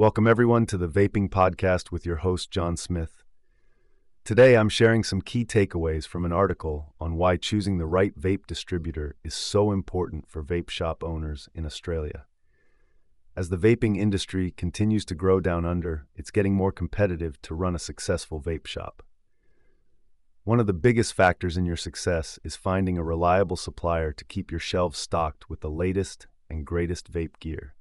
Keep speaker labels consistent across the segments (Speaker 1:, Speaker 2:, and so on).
Speaker 1: Welcome, everyone, to the Vaping Podcast with your host, John Smith. Today, I'm sharing some key takeaways from an article on why choosing the right vape distributor is so important for vape shop owners in Australia. As the vaping industry continues to grow down under, it's getting more competitive to run a successful vape shop. One of the biggest factors in your success is finding a reliable supplier to keep your shelves stocked with the latest and greatest vape gear.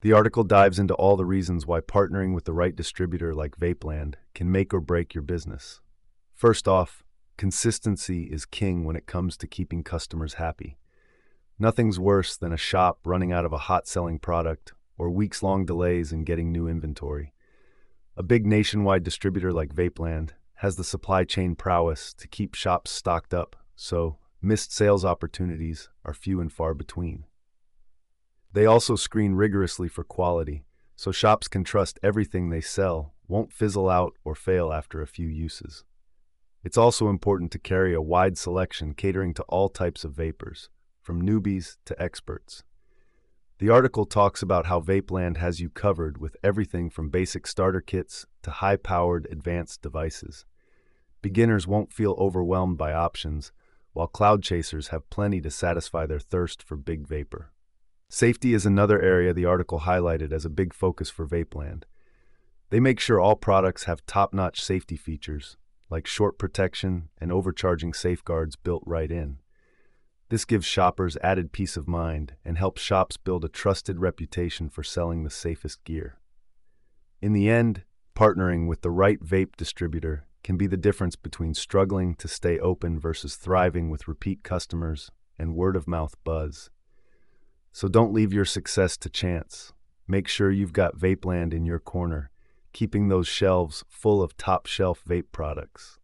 Speaker 1: The article dives into all the reasons why partnering with the right distributor like Vapeland can make or break your business. First off, consistency is king when it comes to keeping customers happy. Nothing's worse than a shop running out of a hot selling product or weeks long delays in getting new inventory. A big nationwide distributor like Vapeland has the supply chain prowess to keep shops stocked up, so missed sales opportunities are few and far between. They also screen rigorously for quality, so shops can trust everything they sell won't fizzle out or fail after a few uses. It's also important to carry a wide selection catering to all types of vapers, from newbies to experts. The article talks about how Vapeland has you covered with everything from basic starter kits to high powered advanced devices. Beginners won't feel overwhelmed by options, while cloud chasers have plenty to satisfy their thirst for big vapor. Safety is another area the article highlighted as a big focus for Vapeland. They make sure all products have top notch safety features, like short protection and overcharging safeguards built right in. This gives shoppers added peace of mind and helps shops build a trusted reputation for selling the safest gear. In the end, partnering with the right vape distributor can be the difference between struggling to stay open versus thriving with repeat customers and word of mouth buzz. So don't leave your success to chance. Make sure you've got Vapeland in your corner, keeping those shelves full of top shelf vape products.